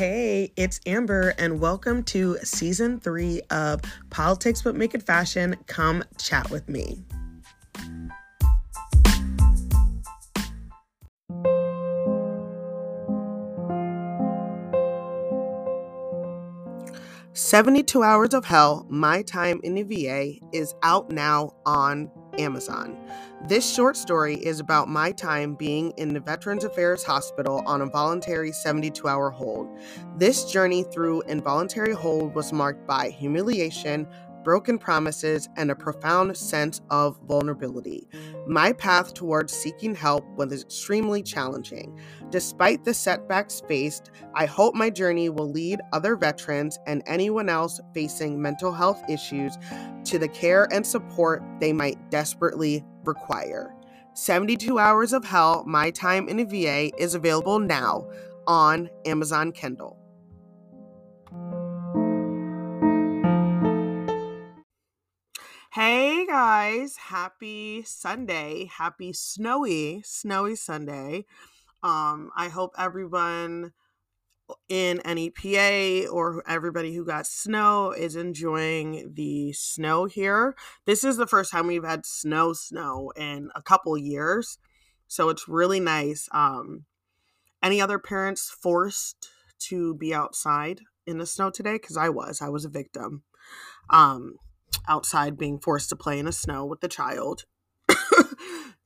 Hey, it's Amber, and welcome to season three of Politics But Make It Fashion. Come chat with me. Seventy-two Hours of Hell: My Time in the VA is out now on Amazon. This short story is about my time being in the Veterans Affairs Hospital on a voluntary 72 hour hold. This journey through involuntary hold was marked by humiliation, broken promises, and a profound sense of vulnerability. My path towards seeking help was extremely challenging. Despite the setbacks faced, I hope my journey will lead other veterans and anyone else facing mental health issues to the care and support they might desperately require. 72 Hours of Hell My Time in a VA is available now on Amazon Kindle. Hey guys, happy Sunday. Happy snowy, snowy Sunday. Um I hope everyone in NEPA or everybody who got snow is enjoying the snow here. This is the first time we've had snow snow in a couple years. So it's really nice. Um any other parents forced to be outside in the snow today cuz I was. I was a victim. Um outside being forced to play in the snow with the child.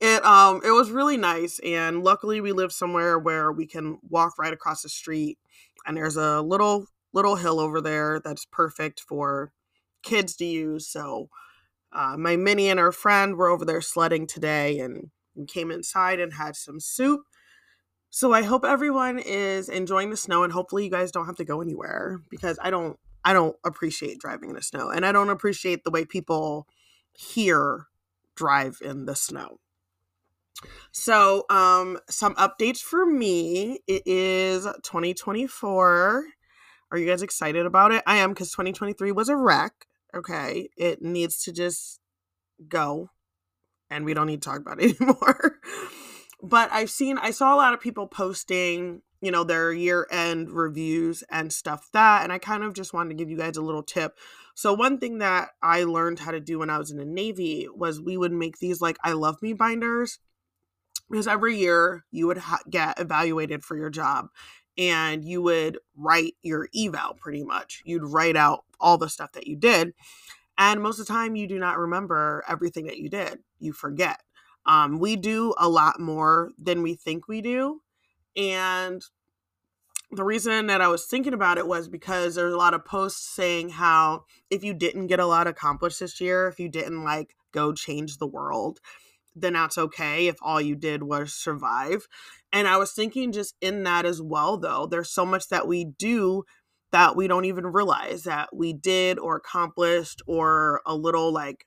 it um it was really nice and luckily we live somewhere where we can walk right across the street and there's a little little hill over there that's perfect for kids to use. So uh, my mini and her friend were over there sledding today and we came inside and had some soup. So I hope everyone is enjoying the snow and hopefully you guys don't have to go anywhere because I don't I don't appreciate driving in the snow and I don't appreciate the way people here drive in the snow. So, um some updates for me. It is 2024. Are you guys excited about it? I am cuz 2023 was a wreck. Okay? It needs to just go and we don't need to talk about it anymore. but I've seen I saw a lot of people posting you know, their year end reviews and stuff that. And I kind of just wanted to give you guys a little tip. So, one thing that I learned how to do when I was in the Navy was we would make these like I love me binders because every year you would ha- get evaluated for your job and you would write your eval pretty much. You'd write out all the stuff that you did. And most of the time, you do not remember everything that you did, you forget. Um, we do a lot more than we think we do and the reason that I was thinking about it was because there's a lot of posts saying how if you didn't get a lot accomplished this year, if you didn't like go change the world, then that's okay if all you did was survive. And I was thinking just in that as well, though, there's so much that we do that we don't even realize that we did or accomplished or a little like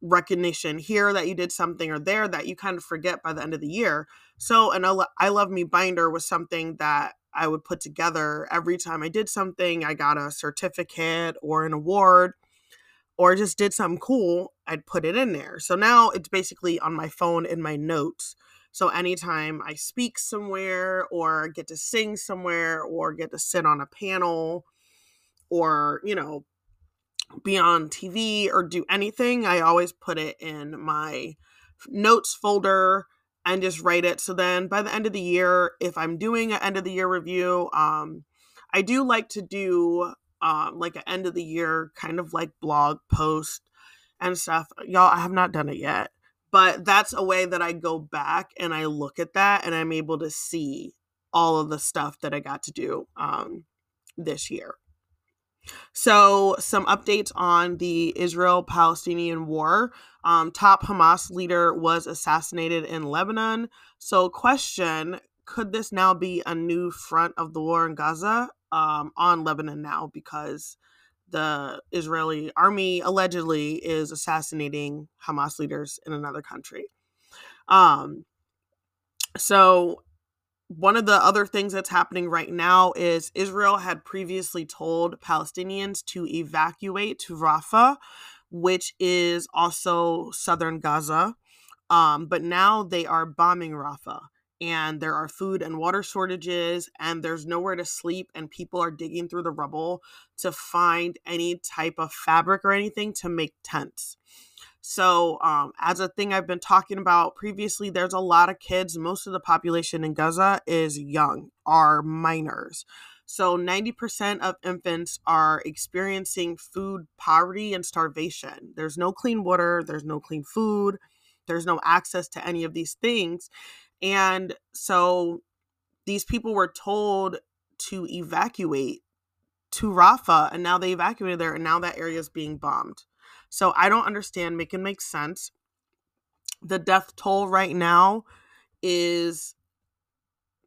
recognition here that you did something or there that you kind of forget by the end of the year. So, an I Love Me binder was something that I would put together every time I did something. I got a certificate or an award or just did something cool, I'd put it in there. So now it's basically on my phone in my notes. So anytime I speak somewhere or get to sing somewhere or get to sit on a panel or, you know, be on TV or do anything, I always put it in my notes folder and just write it. So then by the end of the year, if I'm doing an end of the year review, um, I do like to do um, like an end of the year kind of like blog post and stuff. Y'all, I have not done it yet, but that's a way that I go back and I look at that and I'm able to see all of the stuff that I got to do um, this year. So, some updates on the Israel Palestinian war. Um, top Hamas leader was assassinated in Lebanon. So, question could this now be a new front of the war in Gaza um, on Lebanon now because the Israeli army allegedly is assassinating Hamas leaders in another country? Um, so one of the other things that's happening right now is Israel had previously told Palestinians to evacuate to Rafah, which is also southern Gaza. Um, but now they are bombing Rafah. and there are food and water shortages and there's nowhere to sleep and people are digging through the rubble to find any type of fabric or anything to make tents so um, as a thing i've been talking about previously there's a lot of kids most of the population in gaza is young are minors. So 90% of infants are experiencing food poverty and starvation. There's no clean water there's no clean food there's no access to any of these things. And so these people were told to evacuate to Rafah, and now they evacuated there, and now that area is being bombed. So I don't understand. Make it make sense. The death toll right now is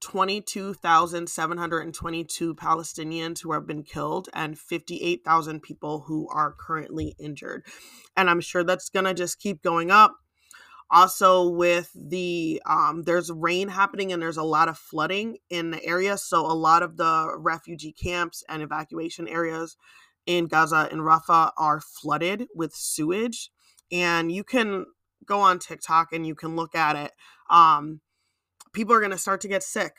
22,722 Palestinians who have been killed and 58,000 people who are currently injured. And I'm sure that's going to just keep going up also with the um, there's rain happening and there's a lot of flooding in the area so a lot of the refugee camps and evacuation areas in gaza and rafah are flooded with sewage and you can go on tiktok and you can look at it um, people are going to start to get sick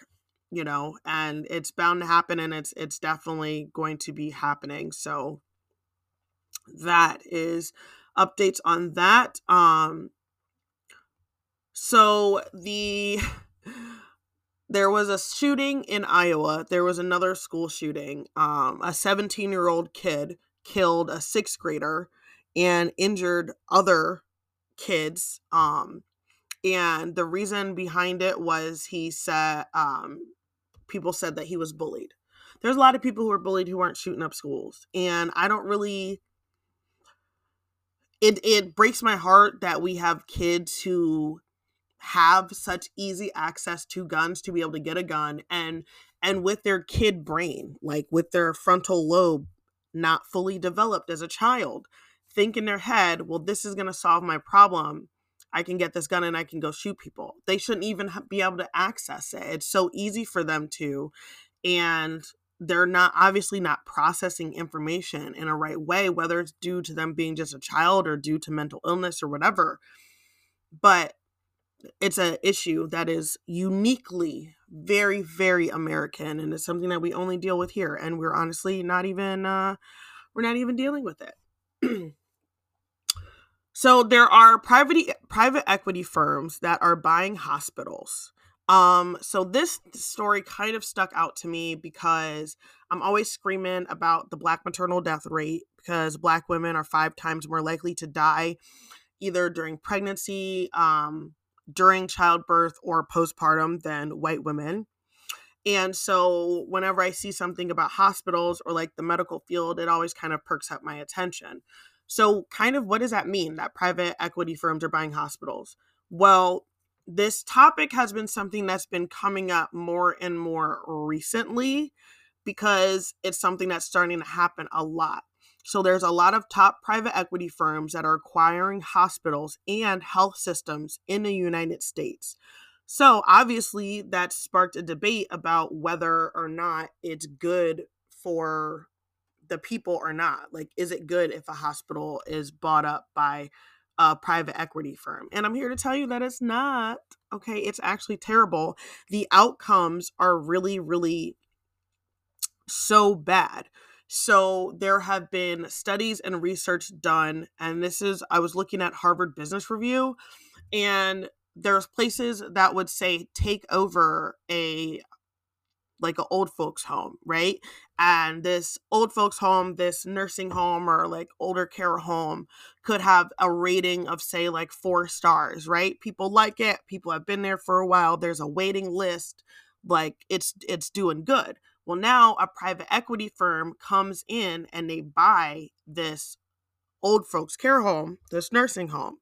you know and it's bound to happen and it's it's definitely going to be happening. So that is updates on that um so the there was a shooting in Iowa. There was another school shooting. Um, a 17 year old kid killed a sixth grader and injured other kids. Um, and the reason behind it was he said um, people said that he was bullied. There's a lot of people who are bullied who aren't shooting up schools, and I don't really. It it breaks my heart that we have kids who have such easy access to guns to be able to get a gun and and with their kid brain like with their frontal lobe not fully developed as a child think in their head well this is going to solve my problem. I can get this gun and i can go shoot people. They shouldn't even be able to access it. It's so easy for them to and they're not obviously not processing information in a right way whether it's due to them being just a child or due to mental illness or whatever. But it's an issue that is uniquely very very american and it's something that we only deal with here and we're honestly not even uh we're not even dealing with it. So there are private private equity firms that are buying hospitals. Um so this story kind of stuck out to me because i'm always screaming about the black maternal death rate because black women are five times more likely to die either during pregnancy um during childbirth or postpartum than white women. And so whenever I see something about hospitals or like the medical field, it always kind of perks up my attention. So, kind of what does that mean that private equity firms are buying hospitals? Well, this topic has been something that's been coming up more and more recently because it's something that's starting to happen a lot. So there's a lot of top private equity firms that are acquiring hospitals and health systems in the United States. So obviously that sparked a debate about whether or not it's good for the people or not. Like is it good if a hospital is bought up by a private equity firm? And I'm here to tell you that it's not. Okay, it's actually terrible. The outcomes are really really so bad. So there have been studies and research done, and this is I was looking at Harvard Business Review, and there's places that would say take over a like an old folks home, right? And this old folks home, this nursing home or like older care home could have a rating of say like 4 stars, right? People like it, people have been there for a while, there's a waiting list, like it's it's doing good. Well, now a private equity firm comes in and they buy this old folks care home, this nursing home.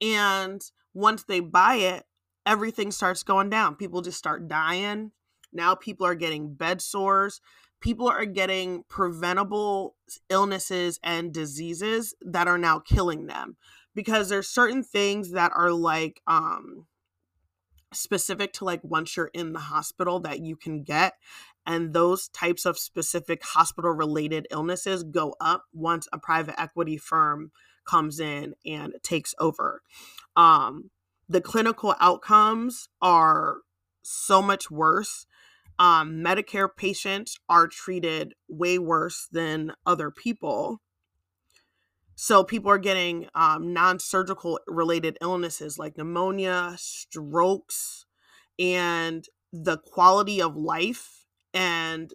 And once they buy it, everything starts going down. People just start dying. Now people are getting bed sores. People are getting preventable illnesses and diseases that are now killing them because there's certain things that are like um specific to like once you're in the hospital that you can get and those types of specific hospital related illnesses go up once a private equity firm comes in and takes over um, the clinical outcomes are so much worse. Um, Medicare patients are treated way worse than other people. So people are getting um, non-surgical related illnesses like pneumonia, strokes, and the quality of life and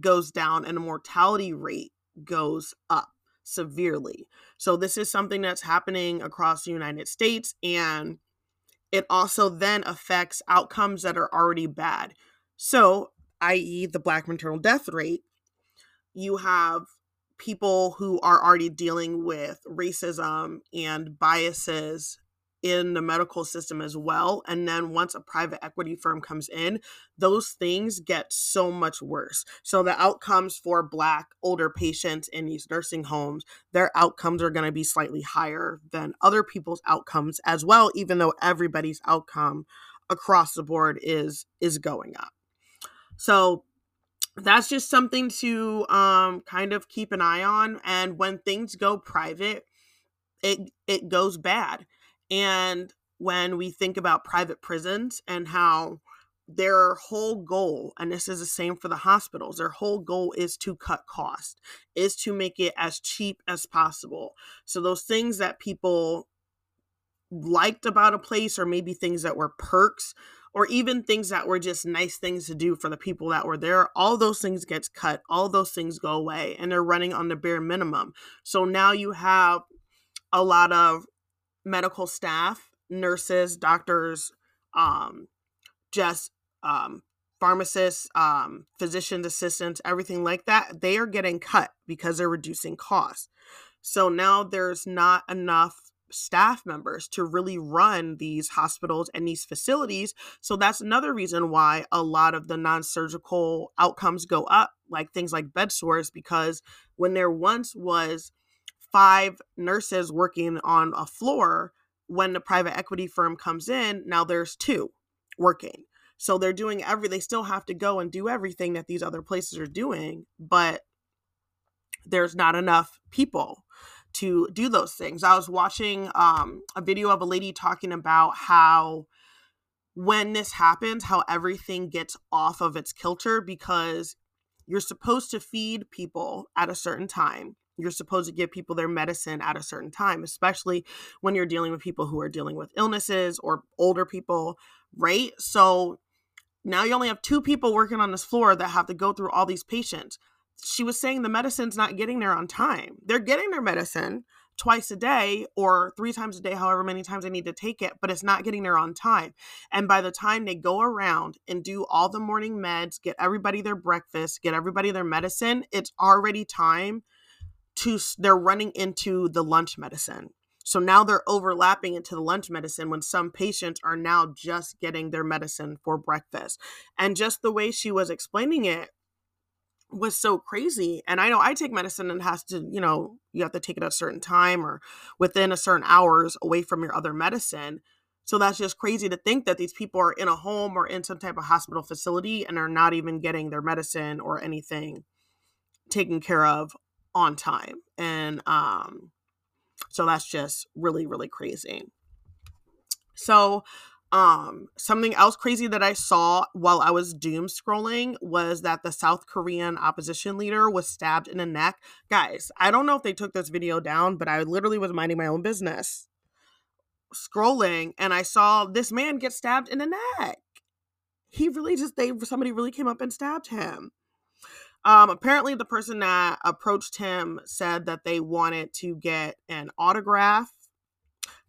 goes down and the mortality rate goes up severely. So this is something that's happening across the United States and it also then affects outcomes that are already bad. So, i.e., the black maternal death rate, you have people who are already dealing with racism and biases in the medical system as well. And then once a private equity firm comes in, those things get so much worse. So the outcomes for Black older patients in these nursing homes, their outcomes are going to be slightly higher than other people's outcomes as well, even though everybody's outcome across the board is is going up. So that's just something to um, kind of keep an eye on. And when things go private, it it goes bad and when we think about private prisons and how their whole goal, and this is the same for the hospitals, their whole goal is to cut cost, is to make it as cheap as possible. So those things that people liked about a place, or maybe things that were perks, or even things that were just nice things to do for the people that were there, all those things gets cut, all those things go away, and they're running on the bare minimum. So now you have a lot of medical staff, nurses, doctors, um, just um, pharmacists, um, physicians, assistants, everything like that, they are getting cut because they're reducing costs. So now there's not enough staff members to really run these hospitals and these facilities. So that's another reason why a lot of the non surgical outcomes go up, like things like bed sores, because when there once was five nurses working on a floor when the private equity firm comes in now there's two working. So they're doing every they still have to go and do everything that these other places are doing but there's not enough people to do those things. I was watching um, a video of a lady talking about how when this happens how everything gets off of its kilter because you're supposed to feed people at a certain time you're supposed to give people their medicine at a certain time, especially when you're dealing with people who are dealing with illnesses or older people, right? So now you only have two people working on this floor that have to go through all these patients. She was saying the medicine's not getting there on time. They're getting their medicine twice a day or three times a day, however many times they need to take it, but it's not getting there on time. And by the time they go around and do all the morning meds, get everybody their breakfast, get everybody their medicine, it's already time to they're running into the lunch medicine. So now they're overlapping into the lunch medicine when some patients are now just getting their medicine for breakfast. And just the way she was explaining it was so crazy. And I know I take medicine and has to, you know, you have to take it at a certain time or within a certain hours away from your other medicine. So that's just crazy to think that these people are in a home or in some type of hospital facility and are not even getting their medicine or anything taken care of on time. And um so that's just really really crazy. So um something else crazy that I saw while I was doom scrolling was that the South Korean opposition leader was stabbed in the neck. Guys, I don't know if they took this video down, but I literally was minding my own business scrolling and I saw this man get stabbed in the neck. He really just they somebody really came up and stabbed him. Um, apparently, the person that approached him said that they wanted to get an autograph,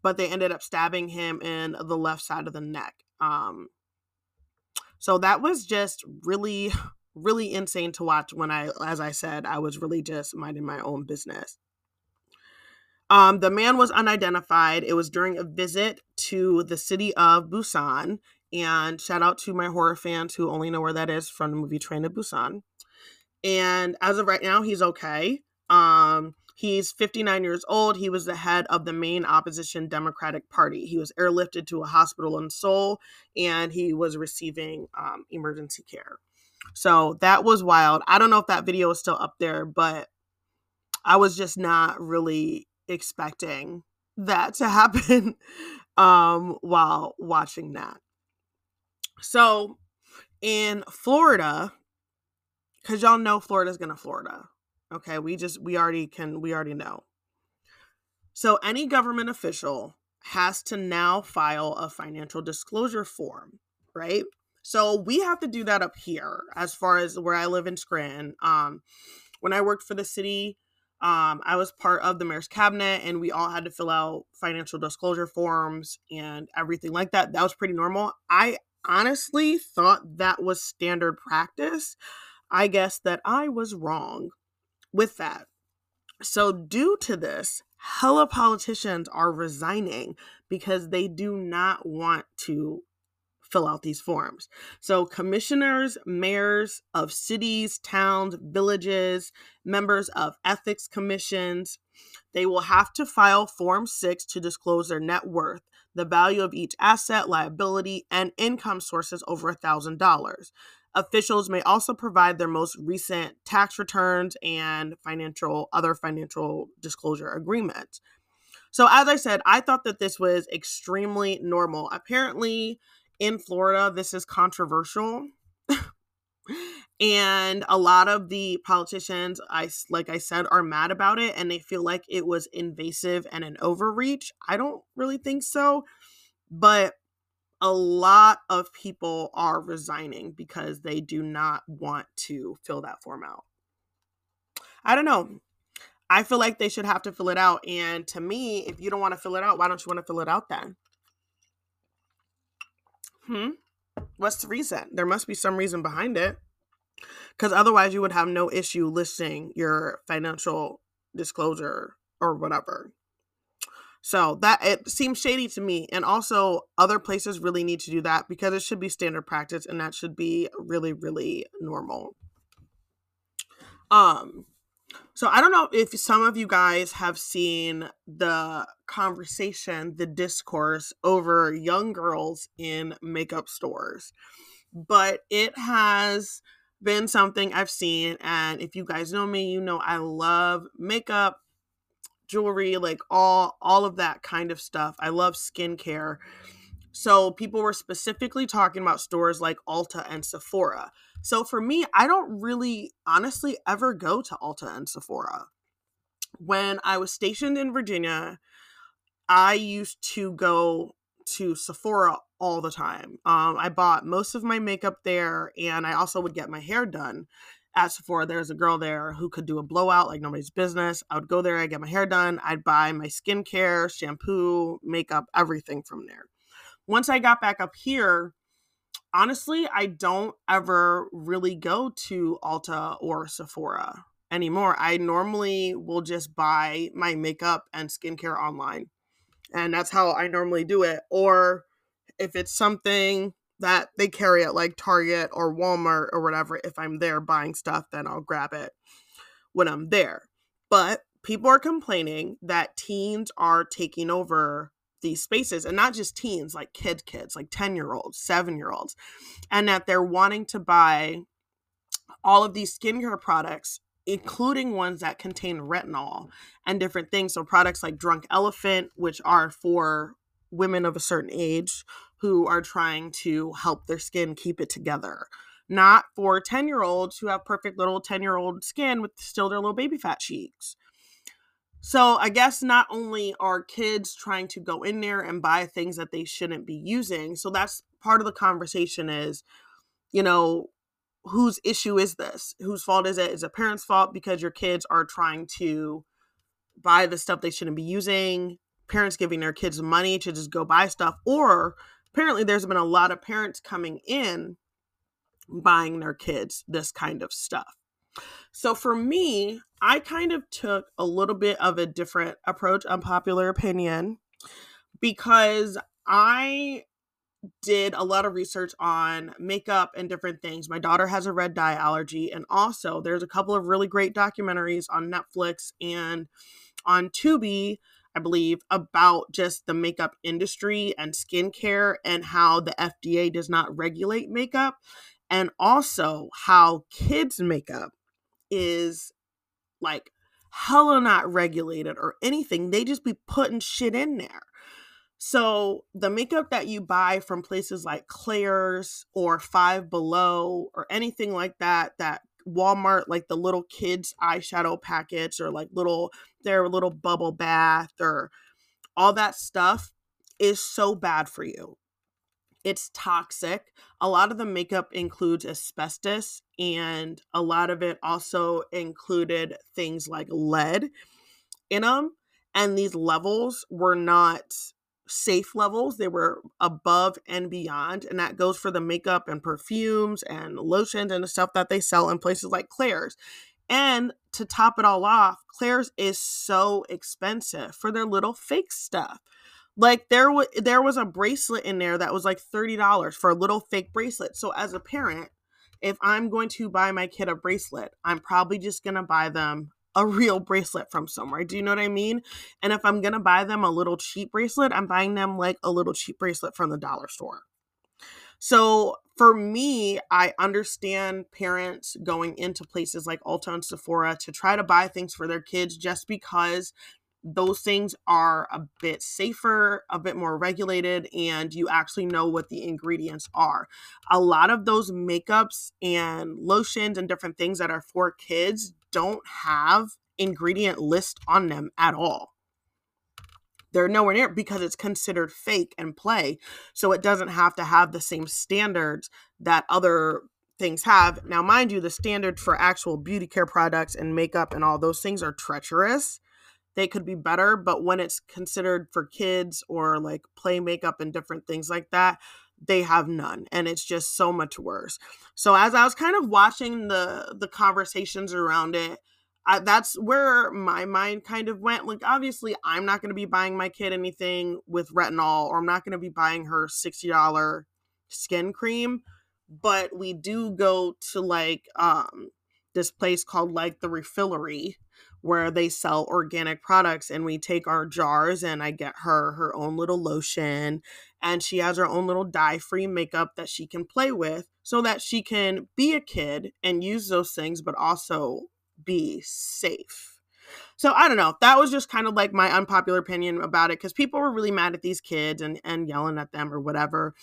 but they ended up stabbing him in the left side of the neck. Um, so that was just really, really insane to watch when I, as I said, I was really just minding my own business. Um, the man was unidentified. It was during a visit to the city of Busan. And shout out to my horror fans who only know where that is from the movie Train to Busan and as of right now he's okay. Um he's 59 years old. He was the head of the main opposition democratic party. He was airlifted to a hospital in seoul and he was receiving um, emergency care. So that was wild. I don't know if that video is still up there but i was just not really expecting that to happen um while watching that. So in Florida, because y'all know Florida's gonna Florida. Okay, we just we already can we already know. So any government official has to now file a financial disclosure form, right? So we have to do that up here as far as where I live in Scranton. Um, when I worked for the city, um, I was part of the mayor's cabinet and we all had to fill out financial disclosure forms and everything like that. That was pretty normal. I honestly thought that was standard practice. I guess that I was wrong with that. So, due to this, hella politicians are resigning because they do not want to fill out these forms. So, commissioners, mayors of cities, towns, villages, members of ethics commissions, they will have to file Form 6 to disclose their net worth, the value of each asset, liability, and income sources over $1,000. Officials may also provide their most recent tax returns and financial other financial disclosure agreements. So as I said, I thought that this was extremely normal. Apparently, in Florida, this is controversial. and a lot of the politicians i like i said are mad about it and they feel like it was invasive and an overreach i don't really think so but a lot of people are resigning because they do not want to fill that form out i don't know i feel like they should have to fill it out and to me if you don't want to fill it out why don't you want to fill it out then Hmm. What's the reason? There must be some reason behind it. Because otherwise, you would have no issue listing your financial disclosure or whatever. So that it seems shady to me. And also, other places really need to do that because it should be standard practice and that should be really, really normal. Um, so I don't know if some of you guys have seen the conversation, the discourse over young girls in makeup stores, but it has been something I've seen. And if you guys know me, you know I love makeup, jewelry, like all all of that kind of stuff. I love skincare. So people were specifically talking about stores like Ulta and Sephora. So for me, I don't really honestly ever go to Ulta and Sephora. When I was stationed in Virginia, I used to go to Sephora all the time. Um, I bought most of my makeup there, and I also would get my hair done at Sephora. There's a girl there who could do a blowout like nobody's business. I would go there, I'd get my hair done, I'd buy my skincare, shampoo, makeup, everything from there. Once I got back up here, honestly, I don't ever really go to Ulta or Sephora anymore. I normally will just buy my makeup and skincare online. And that's how I normally do it. Or if it's something that they carry at like Target or Walmart or whatever, if I'm there buying stuff, then I'll grab it when I'm there. But people are complaining that teens are taking over these spaces and not just teens like kid kids like 10 year olds 7 year olds and that they're wanting to buy all of these skincare products including ones that contain retinol and different things so products like drunk elephant which are for women of a certain age who are trying to help their skin keep it together not for 10 year olds who have perfect little 10 year old skin with still their little baby fat cheeks so I guess not only are kids trying to go in there and buy things that they shouldn't be using, so that's part of the conversation is, you know, whose issue is this? Whose fault is it? Is it parents' fault because your kids are trying to buy the stuff they shouldn't be using? Parents giving their kids money to just go buy stuff, or apparently there's been a lot of parents coming in buying their kids this kind of stuff. So for me, I kind of took a little bit of a different approach, unpopular opinion, because I did a lot of research on makeup and different things. My daughter has a red dye allergy, and also there's a couple of really great documentaries on Netflix and on Tubi, I believe, about just the makeup industry and skincare and how the FDA does not regulate makeup, and also how kids' makeup is like hella not regulated or anything. They just be putting shit in there. So the makeup that you buy from places like Claire's or Five Below or anything like that, that Walmart, like the little kids eyeshadow packets or like little their little bubble bath or all that stuff is so bad for you. It's toxic. A lot of the makeup includes asbestos, and a lot of it also included things like lead in them. And these levels were not safe levels, they were above and beyond. And that goes for the makeup and perfumes and lotions and the stuff that they sell in places like Claire's. And to top it all off, Claire's is so expensive for their little fake stuff. Like there was there was a bracelet in there that was like $30 for a little fake bracelet. So as a parent, if I'm going to buy my kid a bracelet, I'm probably just going to buy them a real bracelet from somewhere. Do you know what I mean? And if I'm going to buy them a little cheap bracelet, I'm buying them like a little cheap bracelet from the dollar store. So for me, I understand parents going into places like Ulta and Sephora to try to buy things for their kids just because those things are a bit safer, a bit more regulated, and you actually know what the ingredients are. A lot of those makeups and lotions and different things that are for kids don't have ingredient list on them at all. They're nowhere near because it's considered fake and play. So it doesn't have to have the same standards that other things have. Now, mind you, the standard for actual beauty care products and makeup and all those things are treacherous they could be better but when it's considered for kids or like play makeup and different things like that they have none and it's just so much worse. So as i was kind of watching the the conversations around it I, that's where my mind kind of went. Like obviously i'm not going to be buying my kid anything with retinol or i'm not going to be buying her $60 skin cream but we do go to like um this place called like the refillery where they sell organic products and we take our jars and I get her her own little lotion and she has her own little dye-free makeup that she can play with so that she can be a kid and use those things but also be safe. So I don't know. That was just kind of like my unpopular opinion about it because people were really mad at these kids and, and yelling at them or whatever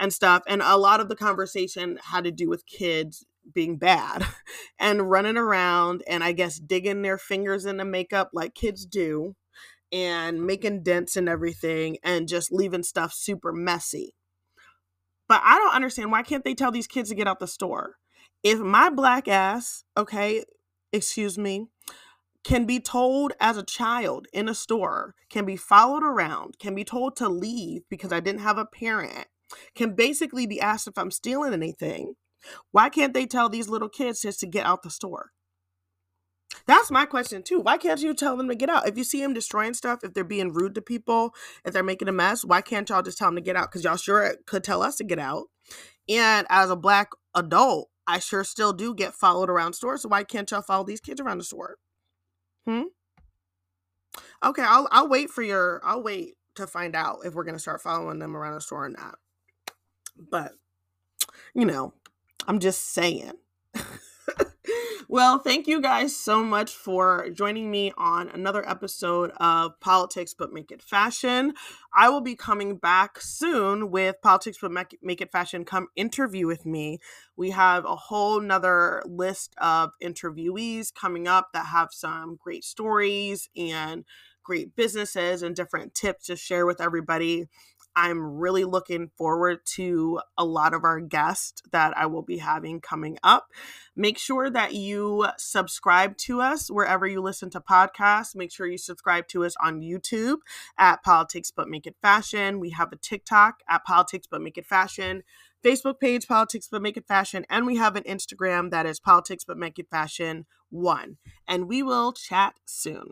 and stuff. And a lot of the conversation had to do with kids being bad and running around and I guess digging their fingers in the makeup like kids do and making dents and everything and just leaving stuff super messy. But I don't understand why can't they tell these kids to get out the store? If my black ass, okay, excuse me, can be told as a child in a store, can be followed around, can be told to leave because I didn't have a parent, can basically be asked if I'm stealing anything why can't they tell these little kids just to get out the store? That's my question too. Why can't you tell them to get out? If you see them destroying stuff, if they're being rude to people, if they're making a mess, why can't y'all just tell them to get out? Because y'all sure could tell us to get out. And as a black adult, I sure still do get followed around stores. So why can't y'all follow these kids around the store? Hmm. Okay, I'll I'll wait for your I'll wait to find out if we're gonna start following them around the store or not. But you know, I'm just saying. well, thank you guys so much for joining me on another episode of Politics But Make It Fashion. I will be coming back soon with Politics But Make It Fashion. Come interview with me. We have a whole nother list of interviewees coming up that have some great stories and great businesses and different tips to share with everybody. I'm really looking forward to a lot of our guests that I will be having coming up. Make sure that you subscribe to us wherever you listen to podcasts. Make sure you subscribe to us on YouTube at Politics But Make It Fashion. We have a TikTok at Politics But Make It Fashion. Facebook page, Politics But Make It Fashion, and we have an Instagram that is Politics But Make It Fashion 1. And we will chat soon.